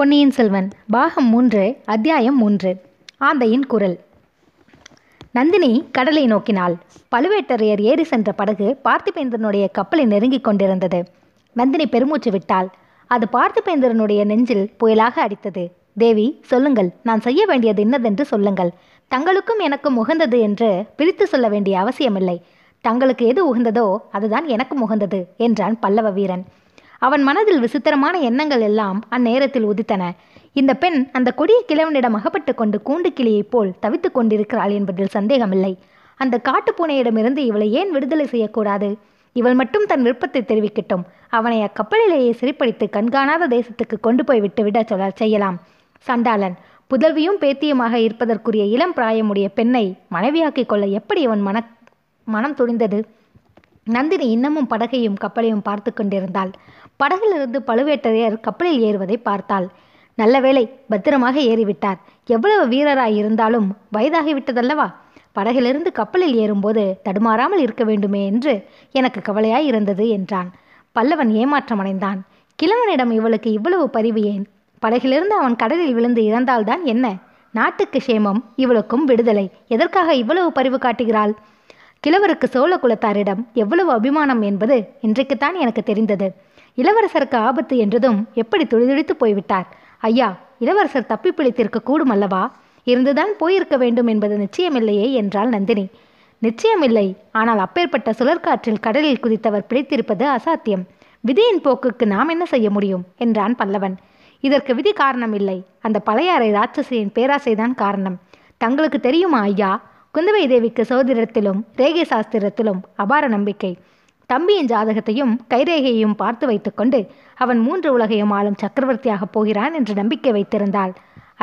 பொன்னியின் செல்வன் பாகம் மூன்று அத்தியாயம் மூன்று. ஆந்தையின் குரல். நந்தினி கடலை நோக்கினாள். பழுவேட்டரையர் ஏறி சென்ற படகு பார்த்திபேந்திரனுடைய கப்பலை நெருங்கிக் கொண்டிருந்தது. நந்தினி பெருமூச்சு விட்டாள். அது பார்த்திபேந்திரனுடைய நெஞ்சில் புயலாக அடித்தது. தேவி சொல்லுங்கள். நான் செய்ய வேண்டியது இன்னதென்று சொல்லுங்கள். தங்களுக்கும் எனக்கும் உகந்தது என்று பிரித்து சொல்ல வேண்டிய அவசியமில்லை. தங்களுக்கு எது உகந்ததோ அதுதான் எனக்கும் உகந்தது என்றான் பல்லவ வீரன். அவன் மனதில் விசித்திரமான எண்ணங்கள் எல்லாம் அந்நேரத்தில் உதித்தன. இந்த பெண் அந்த கொடிய கிழவனிடம் அகப்பட்டு கொண்டு கூண்டு கிளியைப் போல் தவித்துக் கொண்டிருக்கிறாள் என்பதில் சந்தேகமில்லை. அந்த காட்டுப்பூனையிடமிருந்து இவளை ஏன் விடுதலை செய்யக்கூடாது? இவள் மட்டும் தன் விருப்பத்தை தெரிவிக்கட்டும். அவனை அக்கப்பலிலேயே சிறைப்படித்து கண்காணாத தேசத்துக்கு கொண்டு போய் விட்டுவிட சொல்ல செய்யலாம். சண்டாளன் புதல்வியும் பேத்தியுமாக இருப்பதற்குரிய இளம் பிராயமுடைய பெண்ணை மனைவியாக்கிக் கொள்ள எப்படி அவன் மன மனம் துணிந்தது? நந்தினி இன்னமும் படகையும் கப்பலையும் பார்த்து கொண்டிருந்தாள். படகிலிருந்து பழுவேட்டரையர் கப்பலில் ஏறுவதை பார்த்தாள். நல்ல வேளை பத்திரமாக ஏறிவிட்டார். எவ்வளவு வீரராய் இருந்தாலும் வயதாகிவிட்டதல்லவா? படகிலிருந்து கப்பலில் ஏறும்போது தடுமாறாமல் இருக்க வேண்டுமே என்று எனக்கு கவலையாய் இருந்தது என்றான். பல்லவன் ஏமாற்றமடைந்தான் கிழவனிடம் இவளுக்கு இவ்வளவு பரிவு ஏன்? படகிலிருந்து அவன் கடலில் விழுந்து இறந்தால்தான் என்ன? நாட்டுக்கு சேமம் இவளுக்கும் விடுதலை. எதற்காக இவ்வளவு பரிவு காட்டுகிறாள்? கிழவருக்கு சோழ குலத்தாரிடம் எவ்வளவு அபிமானம் என்பது இன்றைக்குத்தான் எனக்கு தெரிந்தது. இளவரசருக்கு ஆபத்து என்றதும் எப்படி துடிதுடித்து போய்விட்டார்? ஐயா இளவரசர் தப்பி பிழைத்திருக்க கூடும் அல்லவா? இருந்துதான் போயிருக்க வேண்டும் என்பது நிச்சயமில்லையே என்றாள் நந்தினி. நிச்சயமில்லை. ஆனால் அப்பேற்பட்ட சுழற்காற்றில் கடலில் குதித்தவர் பிழைத்திருப்பது அசாத்தியம். விதியின் போக்குக்கு நாம் என்ன செய்ய முடியும்? என்றான் பல்லவன். இதற்கு விதி காரணம் இல்லை அந்த பழையாறை ராட்சசியின் பேராசைதான் காரணம். தங்களுக்கு தெரியுமா ஐயா? குந்தவை தேவிக்கு சோதிடத்திலும் ரேகை சாஸ்திரத்திலும் அபார நம்பிக்கை. தம்பியின் ஜாதகத்தையும் கைரேகையையும் பார்த்து வைத்துக்கொண்டு அவன் மூன்று உலகையும் ஆளும் சக்கரவர்த்தியாகப் போகிறான் என்று நம்பிக்கை வைத்திருந்தாள்.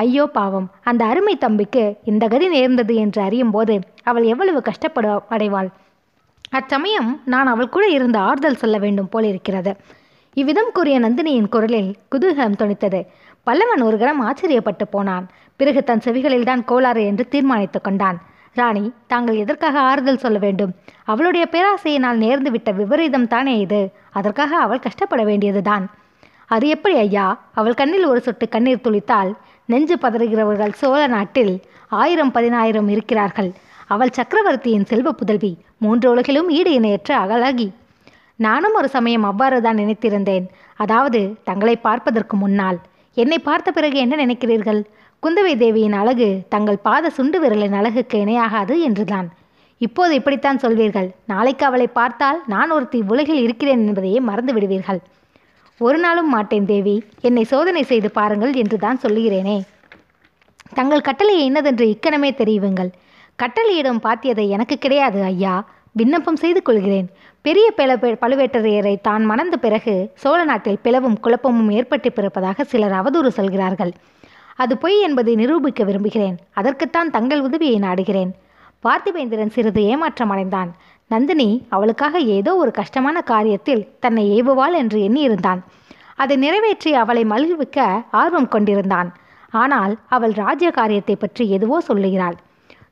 ஐயோ பாவம் அந்த அருமை தம்பிக்கு இந்த கதி நேர்ந்தது என்று அறியும் போது அவள் எவ்வளவு கஷ்டப்பட அடைவாள். அச்சமயம் நான் அவள் கூட இருந்து ஆறுதல் சொல்ல வேண்டும் போலிருக்கிறது இவ்விதம் கூறிய நந்தினியின் குரலில் குதூகலம் துணித்தது பல்லவன் ஒரு கணம் ஆச்சரியப்பட்டு போனான். பிறகு தன் செவிகளில்தான் கோளாறு என்று தீர்மானித்து கொண்டான். ராணி தாங்கள் எதற்காக ஆறுதல் சொல்ல வேண்டும்? அவளுடைய பேராசையினால் நேர்ந்து விட்ட விபரீதம் தானே இது? அதற்காக அவள் கஷ்டப்பட வேண்டியதுதான். அது எப்படி ஐயா? அவள் கண்ணில் ஒரு சொட்டு கண்ணீர் துளித்தால் நெஞ்சு பதறுகிறவர்கள் சோழ நாட்டில் ஆயிரம் பதினாயிரம் இருக்கிறார்கள். அவள் சக்கரவர்த்தியின் செல்வ புதல்வி மூன்று உலகிலும் ஈடு இணையற்ற அகலாகி. நானும் ஒரு சமயம் அவ்வாறு தான் நினைத்திருந்தேன். அதாவது தங்களை பார்ப்பதற்கு முன்னால் என்னை பார்த்த பிறகு என்ன நினைக்கிறீர்கள்? குந்தவை தேவியின் அழகு தங்கள் பாத சுண்டு விரலின் அழகுக்கு இணையாகாது என்றுதான். இப்போது இப்படித்தான் சொல்வீர்கள். நாளைக்கு அவளை பார்த்தால் நான் ஒருத்தி உலகில் இருக்கிறேன் என்பதையே மறந்து விடுவீர்கள். ஒரு நாளும் மாட்டேன் தேவி. என்னை சோதனை செய்து பாருங்கள் என்று தான் சொல்லுகிறேனே. தங்கள் கட்டளையை என்னதென்று இக்கணமே தெரியுங்கள். கட்டளையிடம் பாத்தியதை எனக்கு கிடையாது ஐயா. விண்ணப்பம் செய்து கொள்கிறேன். பெரிய பிள பழுவேட்டரையரை தான் மணந்த பிறகு சோழ நாட்டில் பிளவும் குழப்பமும் ஏற்பட்டு பிறப்பதாக சிலர் அவதூறு சொல்கிறார்கள். அது பொய் என்பதை நிரூபிக்க விரும்புகிறேன். அதற்குத்தான் தங்கள் உதவியை நாடுகிறேன். பார்த்திபேந்திரன் சிறிது ஏமாற்றம் அடைந்தான். நந்தினி அவளுக்காக ஏதோ ஒரு கஷ்டமான காரியத்தில் தன்னை ஏவுவாள் என்று எண்ணியிருந்தான். அதை நிறைவேற்றி அவளை மகிழ்விக்க ஆர்வம் கொண்டிருந்தான். ஆனால் அவள் ராஜ்ய காரியத்தை பற்றி எதுவோ சொல்லுகிறாள்.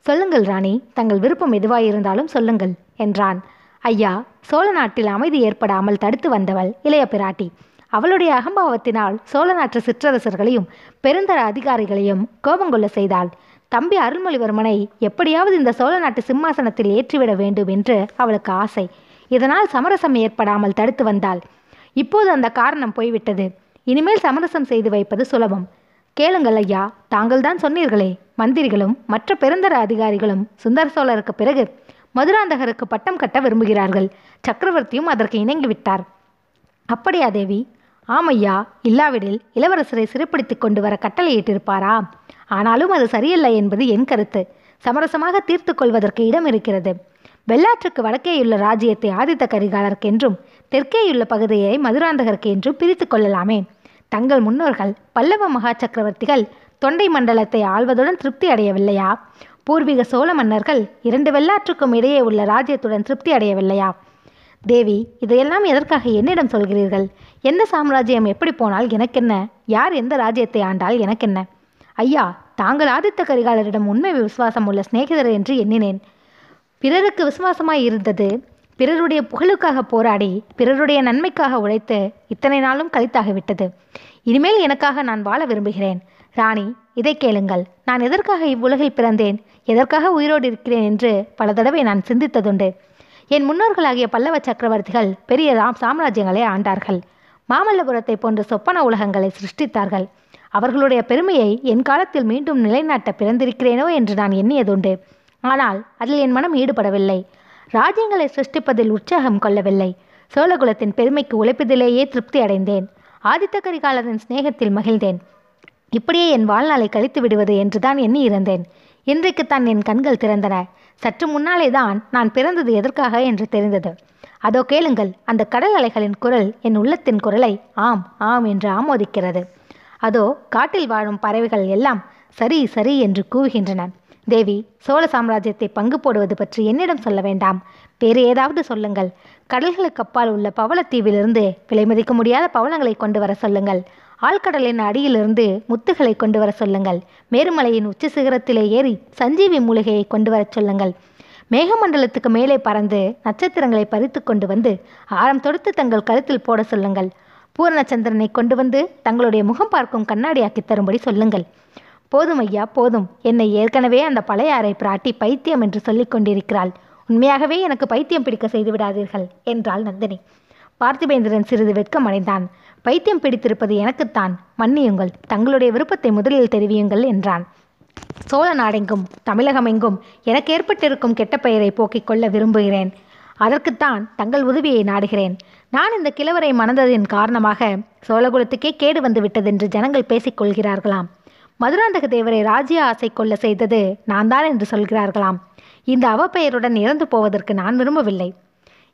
சொல்லுங்கள் ராணி தங்கள் விருப்பம் எதுவாயிருந்தாலும் சொல்லுங்கள் என்றான். ஐயா சோழ நாட்டில் அமைதி ஏற்படாமல் தடுத்து வந்தவள் இளைய பிராட்டி. அவளுடைய அகம்பாவத்தினால் சோழ நாட்டு சிற்றரசர்களையும் பெருந்தர அதிகாரிகளையும் கோபங்கொள்ள செய்தாள். தம்பி அருள்மொழிவர்மனை எப்படியாவது இந்த சோழ நாட்டு சிம்மாசனத்தில் ஏற்றிவிட வேண்டும் என்று அவளுக்கு ஆசை. இதனால் சமரசம் ஏற்படாமல் தடுத்து வந்தாள். இப்போது அந்த காரணம் போய்விட்டது. இனிமேல் சமரசம் செய்து வைப்பது சுலபம். கேளுங்கள் ஐயா தாங்கள் தான் சொன்னீர்களே. மந்திரிகளும் மற்ற பெருந்தர அதிகாரிகளும் சுந்தர சோழருக்கு பிறகு மதுராந்தகருக்கு பட்டம் கட்ட விரும்புகிறார்கள். சக்கரவர்த்தியும் அதற்கு இணங்கிவிட்டார். அப்படியா தேவி? ஆமையா இல்லாவிடில் இளவரசரை சிறைப்பிடித்துக் கொண்டு வர கட்டளையிட்டிருப்பாரா? ஆனாலும் அது சரியில்லை என்பது என் கருத்து. சமரசமாக தீர்த்து கொள்வதற்கு இடம் இருக்கிறது. வெள்ளாற்றுக்கு வடக்கேயுள்ள ராஜ்யத்தை ஆதித்த கரிகாலருக்கென்றும் தெற்கேயுள்ள பகுதியை மதுராந்தகருக்கு என்றும் பிரித்து கொள்ளலாமே. தங்கள் முன்னோர்கள் பல்லவ மகா சக்கரவர்த்திகள் தொண்டை மண்டலத்தை ஆள்வதுடன் திருப்தி அடையவில்லையா? பூர்வீக சோழ மன்னர்கள் இரண்டு வெள்ளாற்றுக்கும் இடையே உள்ள ராஜ்யத்துடன் திருப்தி அடையவில்லையா? தேவி இதையெல்லாம் எதற்காக என்னிடம் சொல்கிறீர்கள்? எந்த சாம்ராஜ்யம் எப்படி போனால் எனக்கென்ன? யார் எந்த ராஜ்யத்தை ஆண்டால் எனக்கென்ன? ஐயா தாங்கள் ஆதித்த கரிகாலரிடம் உண்மை விசுவாசம் உள்ள சிநேகிதர் என்று எண்ணினேன். பிறருக்கு விசுவாசமாய் இருந்தது பிறருடைய புகழுக்காக போராடி பிறருடைய நன்மைக்காக உழைத்து இத்தனை நாளும் கழித்தாகிவிட்டது இனிமேல் எனக்காக நான் வாழ விரும்புகிறேன். ராணி இதை கேளுங்கள். நான் எதற்காக இவ்வுலகில் பிறந்தேன்? எதற்காக உயிரோடு இருக்கிறேன் என்று பல தடவை நான் சிந்தித்ததுண்டு. என் முன்னோர்களாகிய பல்லவ சக்கரவர்த்திகள் பெரிய ராம் சாம்ராஜ்யங்களை ஆண்டார்கள். மாமல்லபுரத்தை போன்ற சொப்பன உலகங்களை சிருஷ்டித்தார்கள். அவர்களுடைய பெருமையை என் காலத்தில் மீண்டும் நிலைநாட்ட பிறந்திருக்கிறேனோ என்று நான் எண்ணியதுண்டு. ஆனால் அதில் என் மனம் ஈடுபடவில்லை. ராஜ்யங்களை சிருஷ்டிப்பதில் உற்சாகம் கொள்ளவில்லை. சோழகுலத்தின் பெருமைக்கு உழைப்பதிலேயே திருப்தி அடைந்தேன். ஆதித்த கரிகாலரின் சிநேகத்தில் மகிழ்ந்தேன். இப்படியே என் வாழ்நாளை கழித்து விடுவது என்றுதான் எண்ணி இருந்தேன் இன்றைக்குத்தான் என் கண்கள் திறந்தன. சற்று முன்னாலே தான் நான் பிறந்தது எதற்காக என்று தெரிந்தது. அதோ கேளுங்கள் அந்த கடல் அலைகளின் குரல் என் உள்ளத்தின் குரலை ஆம் ஆம் என்று ஆமோதிக்கிறது. அதோ காட்டில் வாழும் பறவைகள் எல்லாம் சரி சரி என்று கூவுகின்றன. தேவி சோழ சாம்ராஜ்யத்தை பங்கு போடுவது பற்றி என்னிடம் சொல்ல வேண்டாம். வேறு ஏதாவது சொல்லுங்கள். கடல்களுக்கு அப்பால் உள்ள பவளத்தீவிலிருந்து விலை மதிக்க முடியாத பவளங்களை கொண்டு வர சொல்லுங்கள். ஆழ்கடலின் அடியிலிருந்து முத்துகளை கொண்டு வர சொல்லுங்கள். மேருமலையின் உச்சி சிகரத்திலே ஏறி சஞ்சீவி மூலிகையை கொண்டு வரச் சொல்லுங்கள். மேகமண்டலத்துக்கு மேலே பறந்து நட்சத்திரங்களை பறித்து கொண்டு வந்து ஆரம் தொடுத்து தங்கள் கழுத்தில் போட சொல்லுங்கள். பூரணச்சந்திரனை கொண்டு வந்து தங்களுடைய முகம் பார்க்கும் கண்ணாடியாக்கி தரும்படி சொல்லுங்கள். போதும் ஐயா போதும். என்னை ஏற்கனவே அந்த பழையாறை பிராட்டி பைத்தியம் என்று சொல்லிக் கொண்டிருக்கிறாள். உண்மையாகவே எனக்கு பைத்தியம் பிடிக்க செய்து விடாதீர்கள் என்றாள் நந்தினி. பார்த்திபேந்திரன் சிறிது வெட்கம் அடைந்தான். பைத்தியம் பிடித்திருப்பது எனக்குத்தான். மன்னியுங்கள் தங்களுடைய விருப்பத்தை முதலில் தெரிவியுங்கள் என்றான். சோழ நாடெங்கும் தமிழகமெங்கும் எனக்கு ஏற்பட்டிருக்கும் கெட்ட பெயரை போக்கிக் கொள்ள விரும்புகிறேன். அதற்குத்தான் தங்கள் உதவியை நாடுகிறேன். நான் இந்த கிழவரை மணந்ததின் காரணமாக சோழகுலத்துக்கே கேடு வந்து விட்டதென்று ஜனங்கள் பேசிக்கொள்கிறார்களாம் மதுராந்தக தேவரை ராஜ்ய ஆசை கொள்ள செய்தது நான் தான் என்று சொல்கிறார்களாம். இந்த அவப்பெயருடன் இறந்து போவதற்கு நான் விரும்பவில்லை.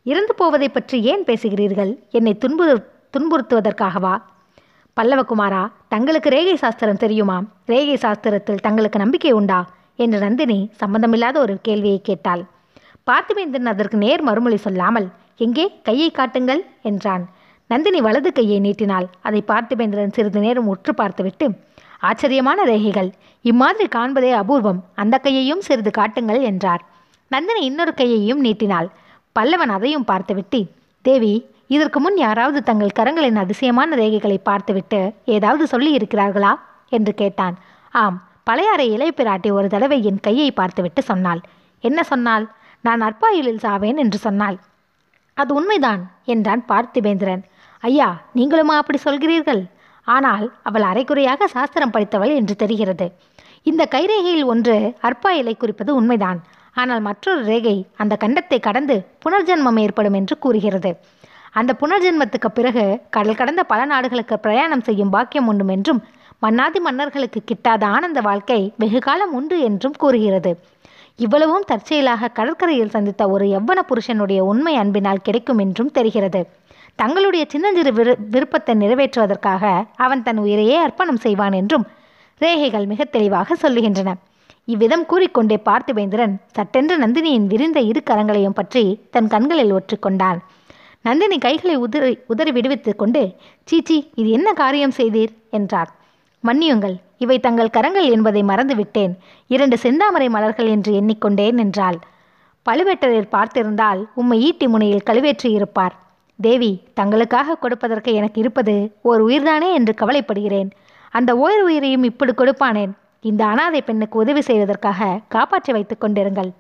இறந்து போவதை பற்றி ஏன் பேசுகிறீர்கள்? என்னை துன்பு துன்புறுத்துவதற்காகவா? பல்லவகுமாரா தங்களுக்கு ரேகை சாஸ்திரம் தெரியுமா? ரேகை சாஸ்திரத்தில் தங்களுக்கு நம்பிக்கை உண்டா? என்று நந்தினி சம்பந்தமில்லாத ஒரு கேள்வியை கேட்டாள். பார்த்திபேந்திரன் அதற்கு நேர் மறுமொழி சொல்லாமல் எங்கே? கையை காட்டுங்கள் என்றான். நந்தினி வலது கையை நீட்டினாள். அதை பார்த்திபேந்திரன் சிறிது நேரம் உற்று பார்த்துவிட்டு ஆச்சரியமான ரேகைகள். இம்மாதிரி காண்பதே அபூர்வம். அந்த கையையும் சிறிது காட்டுங்கள் என்றார். நந்தினி இன்னொரு கையையும் நீட்டினாள். பல்லவன் அதையும் பார்த்துவிட்டு தேவி இதற்கு முன் யாராவது தங்கள் கரங்களின் அதிசயமான ரேகைகளை பார்த்துவிட்டு ஏதாவது சொல்லி இருக்கிறார்களா என்று கேட்டான். ஆம் பழையாறை இளைய பிராட்டி ஒரு தடவை என் கையை பார்த்துவிட்டு சொன்னாள். என்ன சொன்னாள்? நான் அற்பாயுளில் சாவேன் என்று சொன்னாள். அது உண்மைதான் என்றான் பார்த்திபேந்திரன். ஐயா நீங்களுமா அப்படி சொல்கிறீர்கள்? ஆனால் அவள் அரைக்குறையாக சாஸ்திரம் படித்தவள் என்று தெரிகிறது. இந்த கைரேகையில் ஒன்று அற்பா இலை குறிப்பது உண்மைதான். ஆனால் மற்றொரு ரேகை அந்த கண்டத்தை கடந்து புனர்ஜென்மம் ஏற்படும் என்று கூறுகிறது. அந்த புனர்ஜென்மத்துக்கு பிறகு கடல் கடந்த பல நாடுகளுக்கு பிரயாணம் செய்யும் பாக்கியம் உண்டும் என்றும் மன்னாதி மன்னர்களுக்கு கிட்டாத ஆனந்த வாழ்க்கை வெகு காலம் உண்டு என்றும் கூறுகிறது. இவ்வளவும் தற்செயலாக கடற்கரையில் சந்தித்த ஒரு எவ்வன புருஷனுடைய உண்மை அன்பினால் கிடைக்கும் என்றும் தெரிகிறது. தங்களுடைய சின்னஞ்சிறு விரு விருப்பத்தை நிறைவேற்றுவதற்காக அவன் தன் உயிரையே அர்ப்பணம் செய்வான் என்றும் ரேகைகள் மிக தெளிவாக சொல்லுகின்றன. இவ்விதம் கூறிக்கொண்டே பார்த்திபேந்திரன் சட்டென்று நந்தினியின் விரிந்த இரு கரங்களையும் பற்றி தன் கண்களில் ஒற்றிக்கொண்டான். நந்தினி கைகளை உதறி உதறி விடுவித்துக் கொண்டு சீச்சி இது என்ன காரியம் செய்தீர்? என்றார். மன்னியுங்கள் இவை தங்கள் கரங்கள் என்பதை மறந்துவிட்டேன். இரண்டு செந்தாமரை மலர்கள் என்று எண்ணிக்கொண்டேன் என்றாள் பழுவேட்டரையர் பார்த்திருந்தால் உம்மை ஈட்டி முனையில் கழுவேற்றி இருப்பார் தேவி தங்களுக்காக கொடுப்பதற்கு எனக்கு இருப்பது ஓர் உயிர்தானே என்று கவலைப்படுகிறேன். அந்த ஓர் உயிரையும் இப்படி கொடுப்பானேன். இந்த அனாதை பெண்ணுக்கு உதவி செய்வதற்காக காப்பாற்றி வைத்துக் கொண்டிருங்கள்.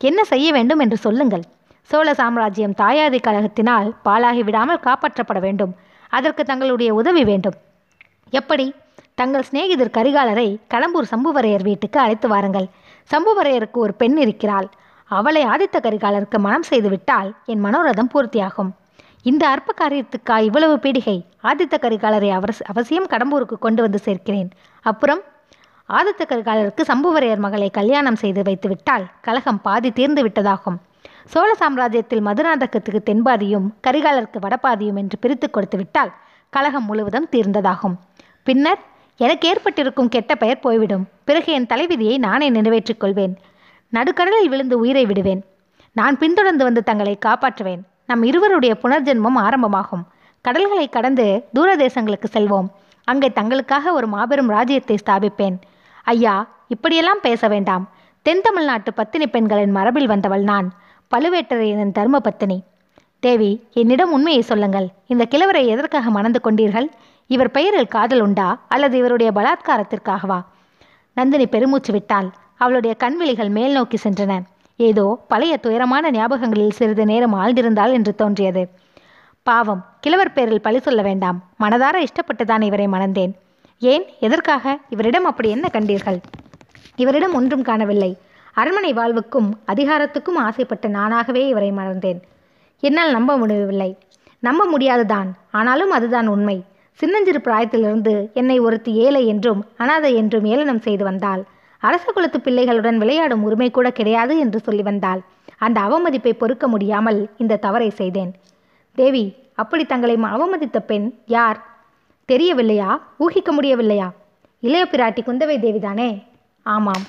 என்ன செய்ய வேண்டும் என்று சொல்லுங்கள். சோழ சாம்ராஜ்யம் தாயாதி கழகத்தினால் பாழாகி விடாமல் காப்பாற்றப்பட வேண்டும். அதற்கு தங்களுடைய உதவி வேண்டும். எப்படி? தங்கள் சிநேகிதர் கரிகாலரை கடம்பூர் சம்புவரையர் வீட்டுக்கு அழைத்து வாருங்கள். சம்புவரையருக்கு ஒரு பெண் இருக்கிறாள். அவளை ஆதித்த கரிகாலருக்கு மனம் செய்துவிட்டால் என் மனோரதம் பூர்த்தியாகும். இந்த அற்ப காரியத்துக்கா இவ்வளவு பீடிகை ஆதித்த கரிகாலரை அவசியம் கடம்பூருக்கு கொண்டு வந்து சேர்க்கிறேன். அப்புறம் ஆதித்த கரிகாலருக்கு சம்புவரையர் மகளை கல்யாணம் செய்து வைத்துவிட்டால் கலகம் பாதி தீர்ந்து விட்டதாகும். சோழ சாம்ராஜ்யத்தில் மதுராந்தகத்துக்கு தென்பாதியும் கரிகாலருக்கு வடபாதியும் என்று பிரித்து கொடுத்து விட்டால் கலகம் முழுவதும் தீர்ந்ததாகும். பின்னர் எனக்கு ஏற்பட்டிருக்கும் கெட்ட பெயர் போய்விடும். பிறகு என் தலைவிதியை நானே நிறைவேற்றிக் கொள்வேன். நடுக்கடலில் விழுந்து உயிரை விடுவேன். நான் பின்தொடர்ந்து வந்து தங்களை காப்பாற்றுவேன். நம் இருவருடைய புனர்ஜென்மம் ஆரம்பமாகும். கடல்களை கடந்து தூர தேசங்களுக்கு செல்வோம். அங்கே தங்களுக்காக ஒரு மாபெரும் ராஜ்யத்தை ஸ்தாபிப்பேன். ஐயா இப்படியெல்லாம் பேச வேண்டாம். தென் தமிழ்நாட்டு பத்தினி பெண்களின் மரபில் வந்தவள் நான். பழுவேட்டரையனின் தர்ம பத்தினி. தேவி என்னிடம் உண்மையை சொல்லுங்கள். இந்த கிழவரை எதற்காக மணந்து கொண்டீர்கள்? இவர் பெயரில் காதல் உண்டா? அல்லது இவருடைய பலாத்காரத்திற்காகவா? நந்தினி பெருமூச்சு விட்டாள். அவளுடைய கண்விழிகள் மேல் நோக்கி சென்றன. ஏதோ பழைய துயரமான ஞாபகங்களில் சிறிது நேரம் ஆழ்ந்திருந்தாள் என்று தோன்றியது. பாவம் கிழவர் பேரில் பழி சொல்ல வேண்டாம். மனதார இஷ்டப்பட்டுதான் இவரை மணந்தேன். ஏன்? எதற்காக? இவரிடம் அப்படி என்ன கண்டீர்கள்? இவரிடம் ஒன்றும் காணவில்லை. அரண்மனை வாழ்வுக்கும் அதிகாரத்துக்கும் ஆசைப்பட்ட நானாகவே இவரை மறந்தேன் என்னால் நம்ப முடியவில்லை. நம்ப முடியாதுதான். ஆனாலும் அதுதான் உண்மை. சின்னஞ்சிறு பிராயத்திலிருந்து என்னை ஒருத்தி ஏழை என்றும் அனாதை என்றும் ஏளனம் செய்து வந்தாள். அரச குலத்து பிள்ளைகளுடன் விளையாடும் உரிமை கூட கிடையாது என்று சொல்லி வந்தாள். அந்த அவமதிப்பை பொறுக்க முடியாமல் இந்த தவறை செய்தேன். தேவி அப்படி தங்களை அவமதித்த பெண் யார்? தெரியவில்லையா? ஊகிக்க முடியவில்லையா? இளைய பிராட்டி குந்தவை தேவிதானே? ஆமாம்.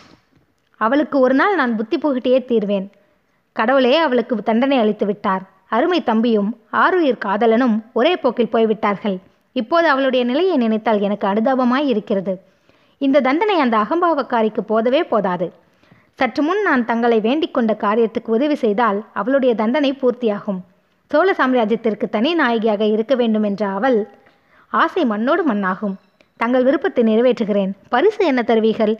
அவளுக்கு ஒரு நாள் நான் புத்தி புகட்டியே தீர்வேன். கடவுளே அவளுக்கு தண்டனை அளித்து விட்டார். அருமை தம்பியும் ஆருயிர் காதலனும் ஒரே போக்கில் போய்விட்டார்கள். இப்போது அவளுடைய நிலையை நினைத்தால் எனக்கு அனுதாபமாய் இருக்கிறது. இந்த தண்டனை அந்த அகம்பாவக்காரிக்கு போதவே போதாது. சற்று முன் நான் தங்களை வேண்டிக் கொண்ட காரியத்துக்கு உதவி செய்தால் அவளுடைய தண்டனை பூர்த்தியாகும். சோழ சாம்ராஜ்யத்திற்கு தனி நாயகியாக இருக்க வேண்டும் என்ற அவள் ஆசை மண்ணோடு மண்ணாகும். தங்கள் விருப்பத்தை நிறைவேற்றுகிறேன். பரிசு என்ன தருவீர்கள்?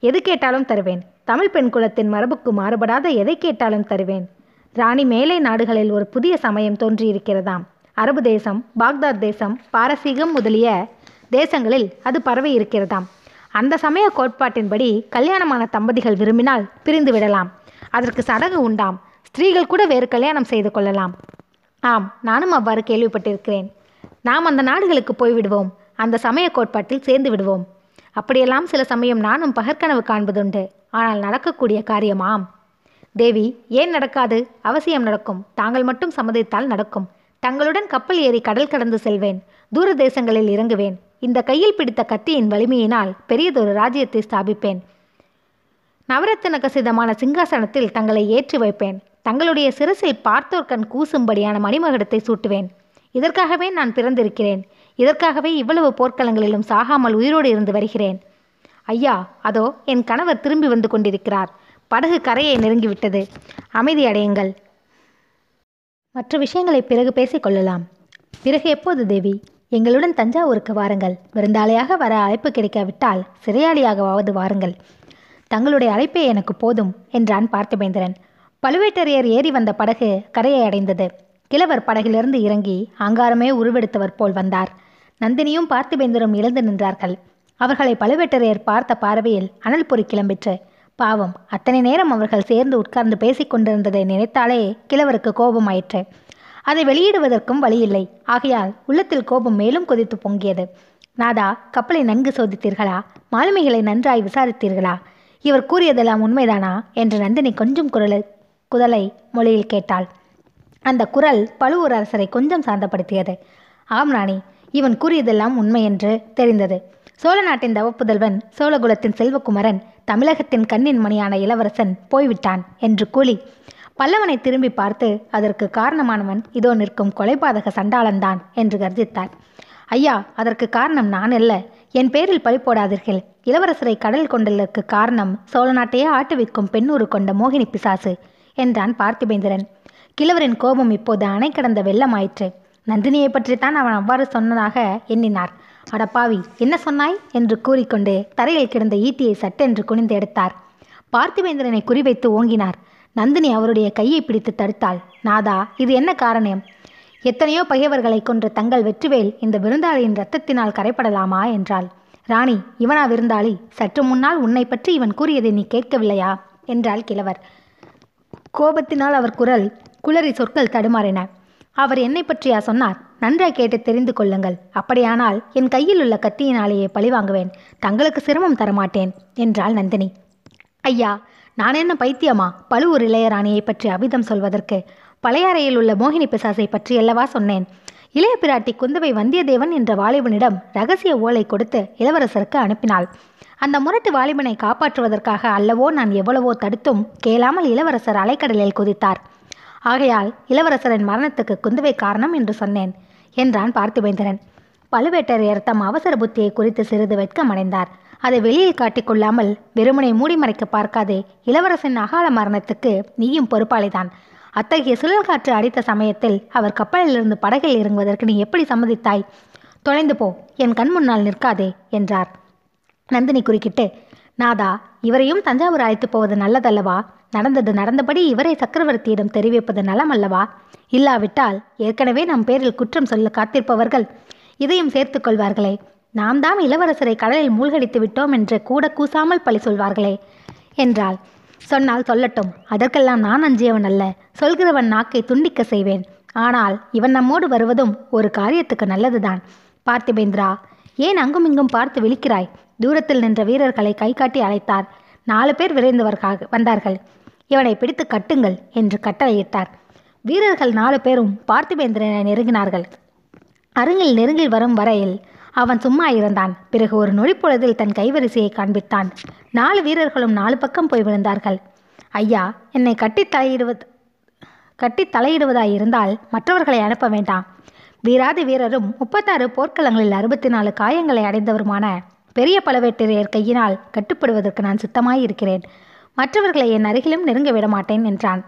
எது கேட்டாலும் தருவேன். தமிழ் பெண் குலத்தின் மரபுக்கு மாறுபடாத எதை கேட்டாலும் தருவேன். ராணி மேலை நாடுகளில் ஒரு புதிய சமயம் தோன்றியிருக்கிறதாம். அரபு தேசம் பாக்தாத் தேசம் பாரசீகம் முதலிய தேசங்களில் அது பரவி இருக்கிறதாம் அந்த சமய கோட்பாட்டின்படி கல்யாணமான தம்பதிகள் விரும்பினால் பிரிந்து விடலாம். அதற்கு சடங்கு உண்டாம். ஸ்திரீகள் கூட வேறு கல்யாணம் செய்து கொள்ளலாம். ஆம் நானும் அவ்வாறு கேள்விப்பட்டிருக்கிறேன். நாம் அந்த நாடுகளுக்கு போய்விடுவோம். அந்த சமய கோட்பாட்டில் சேர்ந்து விடுவோம். அப்படியெல்லாம் சில சமயம் நானும் பகற்கனவு காண்பதுண்டு. ஆனால் நடக்கக்கூடிய காரியமாம். தேவி ஏன் நடக்காது? அவசியம் நடக்கும். தாங்கள் மட்டும் சம்மதித்தால் நடக்கும். தங்களுடன் கப்பல் ஏறி கடல் கடந்து செல்வேன். தூர தேசங்களில் இறங்குவேன். இந்த கையில் பிடித்த கத்தியின் வலிமையினால் பெரியதொரு ராஜ்யத்தை ஸ்தாபிப்பேன். நவரத்தின கசிதமான சிங்காசனத்தில் தங்களை ஏற்றி வைப்பேன். தங்களுடைய சிரசில் பார்த்தோர் கண் கூசும்படியான மணிமகுடத்தை சூட்டுவேன். இதற்காகவே நான் பிறந்திருக்கிறேன். இதற்காகவே இவ்வளவு போர்க்களங்களிலும் சாகாமல் உயிரோடு இருந்து வருகிறேன். ஐயா அதோ என் கணவர் திரும்பி வந்து கொண்டிருக்கிறார். படகு கரையை நெருங்கிவிட்டது. அமைதி அடையுங்கள். மற்ற விஷயங்களை பிறகு பேசிக் கொள்ளலாம். பிறகு எப்போது தேவி? எங்களுடன் தஞ்சாவூருக்கு வாருங்கள். விருந்தாளியாக வர அழைப்பு கிடைக்காவிட்டால் சிறையாளியாகவாவது வாருங்கள். தங்களுடைய அழைப்பே எனக்கு போதும் என்றான் பார்த்திபேந்திரன். பழுவேட்டரையர் ஏறி வந்த படகு கரையை அடைந்தது. கிழவர் படகிலிருந்து இறங்கி ஆங்காரமே உருவெடுத்தவர் போல் வந்தார். நந்தினியும் பார்த்திபேந்திரும் எழுந்து நின்றார்கள். அவர்களை பழுவேட்டரையர் பார்த்த பார்வையில் அனல் பொறி கிளம்பிற்று. பாவம் அத்தனை நேரம் அவர்கள் சேர்ந்து உட்கார்ந்து பேசிக் கொண்டிருந்ததை நினைத்தாலே கிழவருக்கு கோபமாயிற்று. அதை வெளியிடுவதற்கும் வழியில்லை. ஆகையால் உள்ளத்தில் கோபம் மேலும் கொதித்து பொங்கியது. நாதா கப்பலை நன்கு சோதித்தீர்களா? மாலுமிகளை நன்றாய் விசாரித்தீர்களா? இவர் கூறியதெல்லாம் உண்மைதானா? என்று நந்தினி கொஞ்சம் குரலை குதலை மொழியில் கேட்டாள். அந்த குரல் பழுவூர் அரசரை கொஞ்சம் சாந்தப்படுத்தியது. ஆம் ராணி இவன் கூறியதெல்லாம் உண்மை என்று தெரிந்தது. சோழ நாட்டின் தவப்புதல்வன் சோழகுலத்தின் செல்வகுமரன் தமிழகத்தின் கண்ணின் மணியான இளவரசன் போய்விட்டான் என்று கூலி பல்லவனை திரும்பி பார்த்து அதற்கு காரணமானவன் இதோ நிற்கும் கொலைபாதக சண்டாளன்தான் என்று கர்ஜித்தார் ஐயா அதற்கு காரணம் நான் அல்ல. என் பேரில் பழி போடாதீர்கள். இளவரசரை கடல் கொண்டதற்கு காரணம் சோழ நாட்டையே ஆட்டுவிக்கும் பெண்ணூறு கொண்ட மோகினி பிசாசு என்றான் பார்த்திபேந்திரன். கிழவரின் கோபம் இப்போது அணை கடந்த வெள்ளமாயிற்று. நந்தினியை பற்றித்தான் அவன் அவ்வாறு சொன்னதாக எண்ணினார். அடப்பாவி என்ன சொன்னாய்? என்று கூறிக்கொண்டு தரையில் கிடந்த ஈட்டியை சட்டென்று குனிந்து எடுத்தார். பார்த்திபேந்திரனை குறிவைத்து ஓங்கினார். நந்தினி அவருடைய கையை பிடித்து தடுத்தாள். நாதா இது என்ன காரணம்? எத்தனையோ பகைவர்களை கொன்ற தங்கள் வெற்றிவேல் இந்த விருந்தாளியின் ரத்தத்தினால் கரைப்படலாமா? என்றாள். ராணி இவனா விருந்தாளி? சற்று முன்னால் உன்னை பற்றி இவன் கூறியதை நீ கேட்கவில்லையா? என்றாள் கிழவர். கோபத்தினால் அவர் குரல் குளறி சொற்கள் தடுமாறின. அவர் என்னை பற்றியா சொன்னார்? நன்றாய் கேட்டு தெரிந்து கொள்ளுங்கள். அப்படியானால் என் கையில் உள்ள கத்தியினாலேயே பழிவாங்குவேன். தங்களுக்கு சிரமம் தரமாட்டேன் என்றாள் நந்தினி. ஐயா நான் என்ன பைத்தியமா? பழுவூர் இளையராணியை பற்றி அபிதம் சொல்வதற்கு. பழையாறையில் உள்ள மோகினி பிசாசை பற்றி அல்லவா சொன்னேன்? இளைய பிராட்டி குந்தவை வந்தியத்தேவன் என்ற வாலிபனிடம் ரகசிய ஓலை கொடுத்து இளவரசருக்கு அனுப்பினாள். அந்த முரட்டு வாலிபனை காப்பாற்றுவதற்காக அல்லவோ நான் எவ்வளவோ தடுத்தும் கேளாமல் இளவரசர் அலைக்கடலில் குதித்தார். ஆகையால் இளவரசரின் மரணத்துக்கு குந்தவை காரணம் என்று சொன்னேன் என்றான் பார்த்திபேந்திரன். பழுவேட்டரையர் தம் அவசர புத்தியை குறித்து சிறிது வெட்கமடைந்தார். அதை வெளியில் காட்டிக்கொள்ளாமல் வெறுமனை மூடி மறைக்க பார்க்காதே இளவரசன் அகால மரணத்துக்கு நீயும் பொறுப்பாளிதான். அத்தகைய சுழல் காற்று அடித்த சமயத்தில் அவர் கப்பலிலிருந்து படகில் இறங்குவதற்கு நீ எப்படி சம்மதித்தாய்? தொலைந்து போ என் கண் முன்னால் நிற்காதே என்றார். நந்தினி குறுக்கிட்டு நாதா இவரையும் தஞ்சாவூர் அழைத்து போவது நல்லதல்லவா? நடந்தது நடந்தபடி இவரை சக்கரவர்த்தியிடம் தெரிவிப்பது நலம் அல்லவா இல்லாவிட்டால் ஏற்கனவே நம் பேரில் குற்றம் சொல்ல காத்திருப்பவர்கள் இதையும் சேர்த்துக்கொள்வார்களே நாம் தாம் இளவரசரை கடலில் மூழ்கடித்து விட்டோம் என்று கூட கூசாமல் பழி சொல்வார்களே என்றாள். சொன்னால் சொல்லட்டும் அதற்கெல்லாம் நான் அஞ்சியவன் அல்ல சொல்கிறவன் நாக்கை துண்டிக்க செய்வேன். ஆனால் இவன் நம்மோடு வருவதும் ஒரு காரியத்துக்கு நல்லதுதான். பார்த்திபேந்திரா ஏன் அங்கும் இங்கும் பார்த்து விழிக்கிறாய்? தூரத்தில் நின்ற வீரர்களை கை காட்டி அழைத்தார். நாலு பேர் விரைந்தவர்காக வந்தார்கள். இவனை பிடித்து கட்டுங்கள் என்று கட்டளையிட்டார். வீரர்கள் நாலு பேரும் பார்த்திபேந்திரனை நெருங்கினார்கள். அருகில் நெருங்கில் வரும் வரையில் அவன் சும்மா இருந்தான். பிறகு ஒரு நொடிப்பொழுதில் தன் கைவரிசையை காண்பித்தான். நாலு வீரர்களும் நாலு பக்கம் போய் விழுந்தார்கள். ஐயா என்னை கட்டி தலையிடுவது கட்டி தலையிடுவதாய் இருந்தால் மற்றவர்களை அனுப்ப வேண்டாம். வீராதி வீரரும் முப்பத்தாறு போர்க்களங்களில் அறுபத்தி நாலு காயங்களை அடைந்தவருமான பெரிய பழுவேட்டரையர் கையினால் கட்டுப்படுவதற்கு நான் சித்தமாயிருக்கிறேன். மற்றவர்களை என் அருகிலும் நெருங்க விட மாட்டேன் என்றான்.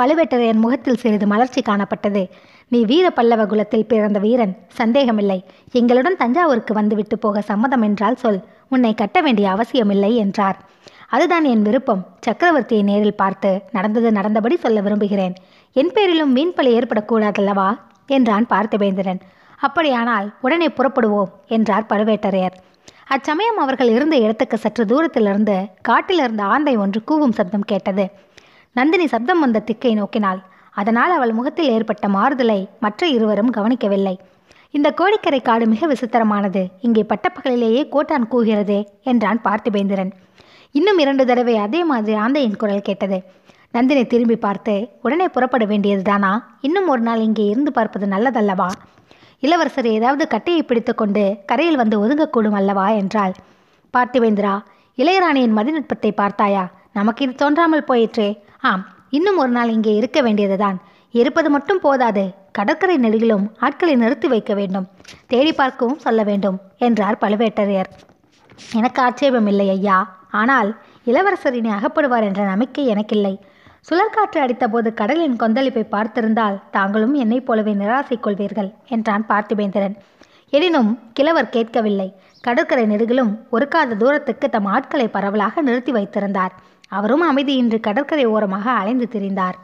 பழுவேட்டரையர் முகத்தில் சிறிது மலர்ச்சி காணப்பட்டது. நீ வீர பல்லவ குலத்தில் பிறந்த வீரன். சந்தேகமில்லை. எங்களுடன் தஞ்சாவூருக்கு வந்துவிட்டு போக சம்மதம் என்றால் சொல். உன்னை கட்ட வேண்டிய அவசியமில்லை என்றார். அதுதான் என் விருப்பம். சக்கரவர்த்தியை நேரில் பார்த்து நடந்தது நடந்தபடி சொல்ல விரும்புகிறேன். என் பேரிலும் மீன்பழி ஏற்படக்கூடாதல்லவா? என்றான் பார்த்திபேந்திரன். அப்படியானால் உடனே புறப்படுவோம் என்றார் பழுவேட்டரையர். அச்சமயம் அவர்கள் இருந்த இடத்துக்கு சற்று தூரத்திலிருந்து காட்டிலிருந்த ஆந்தை ஒன்று கூவும் சப்தம் கேட்டது. நந்தினி சப்தம் வந்த திக்கை நோக்கினாள் அதனால் அவள் முகத்தில் ஏற்பட்ட மாறுதலை மற்ற இருவரும் கவனிக்கவில்லை. இந்த கோடிக்கரை காடு மிக விசித்திரமானது. இங்கே பட்டப்பகலிலேயே கோட்டான் கூகிறதே என்றான் பார்த்திபேந்திரன். இன்னும் இரண்டு தடவை அதே மாதிரி ஆந்தையின் குரல் கேட்டது. நந்தினி திரும்பி பார்த்து உடனே புறப்பட வேண்டியதுதானா? இன்னும் ஒரு நாள் இங்கே இருந்து பார்ப்பது நல்லதல்லவா? இளவரசர் ஏதாவது கட்டையை பிடித்துக்கொண்டு கரையில் வந்து ஒதுங்கக்கூடும் அல்லவா? என்றாள். பார்த்திவேந்திரா இளையராணியின் மதிநுட்பத்தை பார்த்தாயா? நமக்கு இது தோன்றாமல் போயிற்றே. ஆம் இன்னும் ஒரு நாள் இங்கே இருக்க வேண்டியதுதான். இருப்பது மட்டும் போதாது. கடற்கரை நெடுகிலும் ஆட்களை நிறுத்தி வைக்க வேண்டும். தேடி பார்க்கவும் சொல்ல வேண்டும் என்றார் பழுவேட்டரையர். எனக்கு ஆட்சேபம் இல்லை ஐயா. ஆனால் இளவரசர் இனி அகப்படுவார் என்ற நம்பிக்கை எனக்கில்லை. சுழற்காற்று அடித்தபோது கடலின் கொந்தளிப்பை பார்த்திருந்தால் தாங்களும் என்னைப் போலவே நிராசை கொள்வீர்கள் என்றான் பார்த்திபேந்திரன். எனினும் கிழவர் கேட்கவில்லை. கடற்கரை நெடுகிலும் ஒருக்காத தூரத்துக்கு தம் ஆட்களை பரவலாக நிறுத்தி வைத்திருந்தார். அவரும் அமைதியின்றி கடற்கரை ஓரமாக அலைந்து திரிந்தார்.